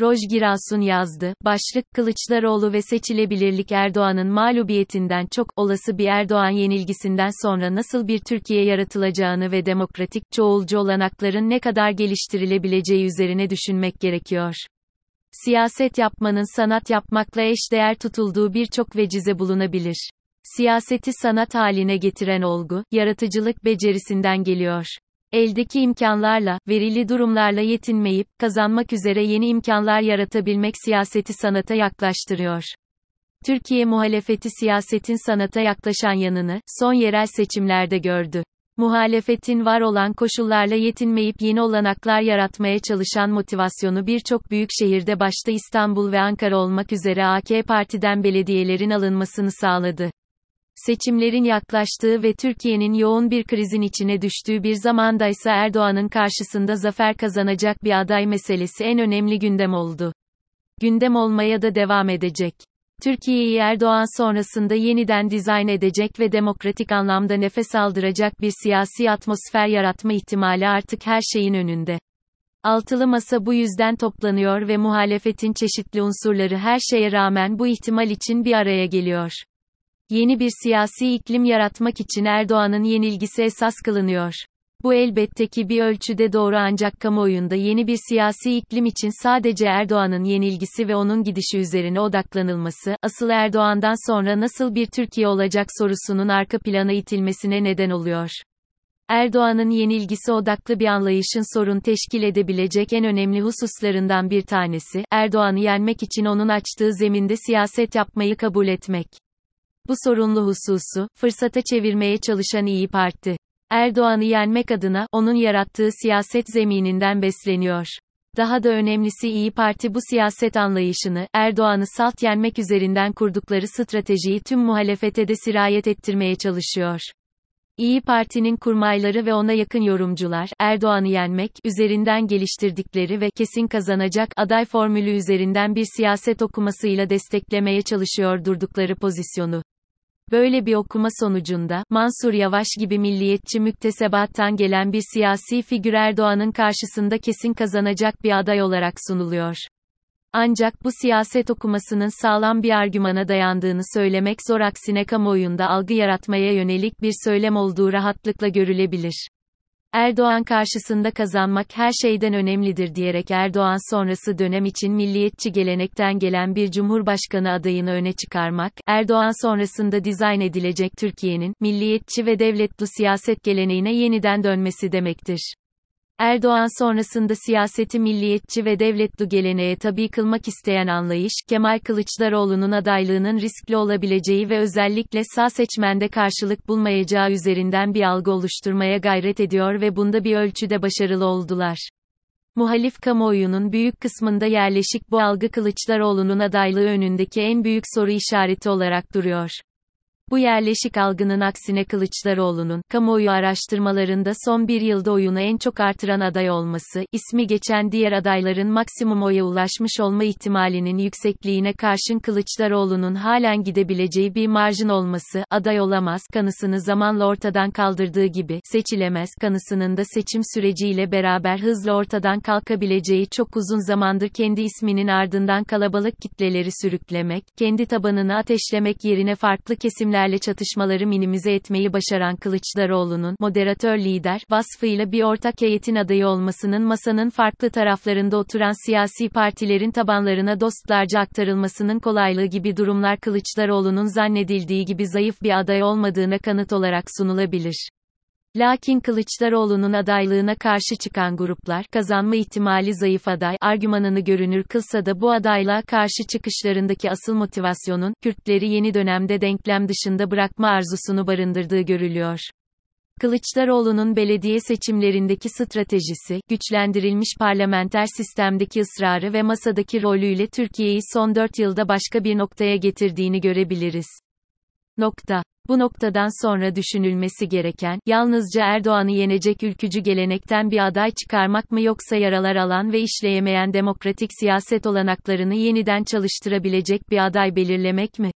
Roj Girasun yazdı. Başlık Kılıçdaroğlu ve seçilebilirlik Erdoğan'ın mağlubiyetinden çok, olası bir Erdoğan yenilgisinden sonra nasıl bir Türkiye yaratılacağını ve demokratik, çoğulcu olanakların ne kadar geliştirilebileceği üzerine düşünmek gerekiyor. Siyaset yapmanın sanat yapmakla eşdeğer tutulduğu birçok vecize bulunabilir. Siyaseti sanat haline getiren olgu, yaratıcılık becerisinden geliyor. Eldeki imkanlarla, verili durumlarla yetinmeyip, kazanmak üzere yeni imkanlar yaratabilmek siyaseti sanata yaklaştırıyor. Türkiye muhalefeti siyasetin sanata yaklaşan yanını, son yerel seçimlerde gördü. Muhalefetin var olan koşullarla yetinmeyip yeni olanaklar yaratmaya çalışan motivasyonu birçok büyük şehirde başta İstanbul ve Ankara olmak üzere AK Parti'den belediyelerin alınmasını sağladı. Seçimlerin yaklaştığı ve Türkiye'nin yoğun bir krizin içine düştüğü bir zamandaysa Erdoğan'ın karşısında zafer kazanacak bir aday meselesi en önemli gündem oldu. Gündem olmaya da devam edecek. Türkiye'yi Erdoğan sonrasında yeniden dizayn edecek ve demokratik anlamda nefes aldıracak bir siyasi atmosfer yaratma ihtimali artık her şeyin önünde. Altılı masa bu yüzden toplanıyor ve muhalefetin çeşitli unsurları her şeye rağmen bu ihtimal için bir araya geliyor. Yeni bir siyasi iklim yaratmak için Erdoğan'ın yenilgisi esas kılınıyor. Bu elbette ki bir ölçüde doğru ancak kamuoyunda yeni bir siyasi iklim için sadece Erdoğan'ın yenilgisi ve onun gidişi üzerine odaklanılması, asıl Erdoğan'dan sonra nasıl bir Türkiye olacak sorusunun arka plana itilmesine neden oluyor. Erdoğan'ın yenilgisi odaklı bir anlayışın sorun teşkil edebilecek en önemli hususlarından bir tanesi, Erdoğan'ı yenmek için onun açtığı zeminde siyaset yapmayı kabul etmek. Bu sorunlu hususu, fırsata çevirmeye çalışan İyi Parti. Erdoğan'ı yenmek adına, onun yarattığı siyaset zemininden besleniyor. Daha da önemlisi İyi Parti bu siyaset anlayışını, Erdoğan'ı salt yenmek üzerinden kurdukları stratejiyi tüm muhalefete de sirayet ettirmeye çalışıyor. İyi Parti'nin kurmayları ve ona yakın yorumcular, Erdoğan'ı yenmek üzerinden geliştirdikleri ve kesin kazanacak aday formülü üzerinden bir siyaset okumasıyla desteklemeye çalışıyor durdukları pozisyonu. Böyle bir okuma sonucunda, Mansur Yavaş gibi milliyetçi müktesebattan gelen bir siyasi figür Erdoğan'ın karşısında kesin kazanacak bir aday olarak sunuluyor. Ancak bu siyaset okumasının sağlam bir argümana dayandığını söylemek zor aksine kamuoyunda algı yaratmaya yönelik bir söylem olduğu rahatlıkla görülebilir. Erdoğan karşısında kazanmak her şeyden önemlidir diyerek Erdoğan sonrası dönem için milliyetçi gelenekten gelen bir cumhurbaşkanı adayını öne çıkarmak, Erdoğan sonrasında dizayn edilecek Türkiye'nin, milliyetçi ve devletli siyaset geleneğine yeniden dönmesi demektir. Erdoğan sonrasında siyaseti milliyetçi ve devletli geleneğe tabi kılmak isteyen anlayış, Kemal Kılıçdaroğlu'nun adaylığının riskli olabileceği ve özellikle sağ seçmende karşılık bulmayacağı üzerinden bir algı oluşturmaya gayret ediyor ve bunda bir ölçüde başarılı oldular. Muhalif kamuoyunun büyük kısmında yerleşik bu algı Kılıçdaroğlu'nun adaylığı önündeki en büyük soru işareti olarak duruyor. Bu yerleşik algının aksine Kılıçdaroğlu'nun, kamuoyu araştırmalarında son bir yılda oyunu en çok artıran aday olması, ismi geçen diğer adayların maksimum oya ulaşmış olma ihtimalinin yüksekliğine karşın Kılıçdaroğlu'nun halen gidebileceği bir marjın olması, aday olamaz kanısını zamanla ortadan kaldırdığı gibi, seçilemez kanısının da seçim süreciyle beraber hızla ortadan kalkabileceği çok uzun zamandır kendi isminin ardından kalabalık kitleleri sürüklemek, kendi tabanını ateşlemek yerine farklı kesimler liderlerle çatışmaları minimize etmeyi başaran Kılıçdaroğlu'nun moderatör lider vasfıyla bir ortak heyetin adayı olmasının masanın farklı taraflarında oturan siyasi partilerin tabanlarına dostlarca aktarılmasının kolaylığı gibi durumlar Kılıçdaroğlu'nun zannedildiği gibi zayıf bir aday olmadığına kanıt olarak sunulabilir. Lakin Kılıçdaroğlu'nun adaylığına karşı çıkan gruplar, kazanma ihtimali zayıf aday, argümanını görünür kılsa da bu adaylığa karşı çıkışlarındaki asıl motivasyonun, Kürtleri yeni dönemde denklem dışında bırakma arzusunu barındırdığı görülüyor. Kılıçdaroğlu'nun belediye seçimlerindeki stratejisi, güçlendirilmiş parlamenter sistemdeki ısrarı ve masadaki rolüyle Türkiye'yi son 4 yılda başka bir noktaya getirdiğini görebiliriz. Nokta. Bu noktadan sonra düşünülmesi gereken, yalnızca Erdoğan'ı yenecek ülkücü gelenekten bir aday çıkarmak mı yoksa yaralar alan ve işleyemeyen demokratik siyaset olanaklarını yeniden çalıştırabilecek bir aday belirlemek mi?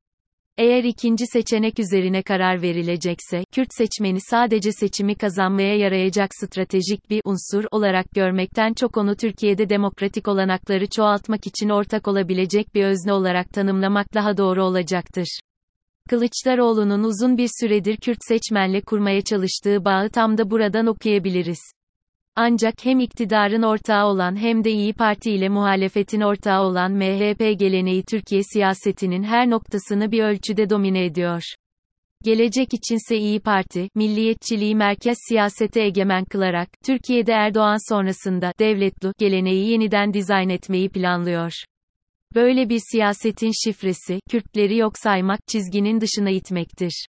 Eğer ikinci seçenek üzerine karar verilecekse, Kürt seçmeni sadece seçimi kazanmaya yarayacak stratejik bir unsur olarak görmekten çok onu Türkiye'de demokratik olanakları çoğaltmak için ortak olabilecek bir özne olarak tanımlamak daha doğru olacaktır. Kılıçdaroğlu'nun uzun bir süredir Kürt seçmenle kurmaya çalıştığı bağı tam da buradan okuyabiliriz. Ancak hem iktidarın ortağı olan hem de İyi Parti ile muhalefetin ortağı olan MHP geleneği Türkiye siyasetinin her noktasını bir ölçüde domine ediyor. Gelecek içinse İyi Parti, milliyetçiliği merkez siyasete egemen kılarak, Türkiye'de Erdoğan sonrasında, devletlu, geleneği yeniden dizayn etmeyi planlıyor. Böyle bir siyasetin şifresi, Kürtleri yok saymak, çizginin dışına itmektir.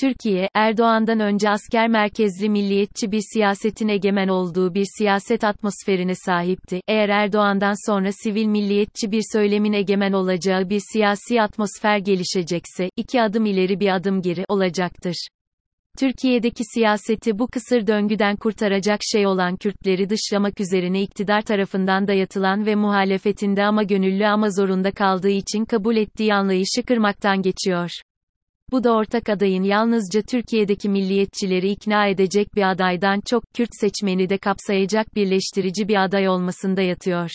Türkiye, Erdoğan'dan önce asker merkezli milliyetçi bir siyasetin egemen olduğu bir siyaset atmosferine sahipti. Eğer Erdoğan'dan sonra sivil milliyetçi bir söylemin egemen olacağı bir siyasi atmosfer gelişecekse, iki adım ileri bir adım geri olacaktır. Türkiye'deki siyaseti bu kısır döngüden kurtaracak şey olan Kürtleri dışlamak üzerine iktidar tarafından dayatılan ve muhalefetinde ama gönüllü ama zorunda kaldığı için kabul ettiği anlayışı kırmaktan geçiyor. Bu da ortak adayın yalnızca Türkiye'deki milliyetçileri ikna edecek bir adaydan çok, Kürt seçmeni de kapsayacak birleştirici bir aday olmasında yatıyor.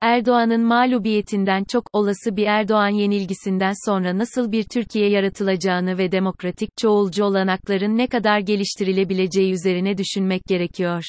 Erdoğan'ın mağlubiyetinden çok, olası bir Erdoğan yenilgisinden sonra nasıl bir Türkiye yaratılacağını ve demokratik, çoğulcu olanakların ne kadar geliştirilebileceği üzerine düşünmek gerekiyor.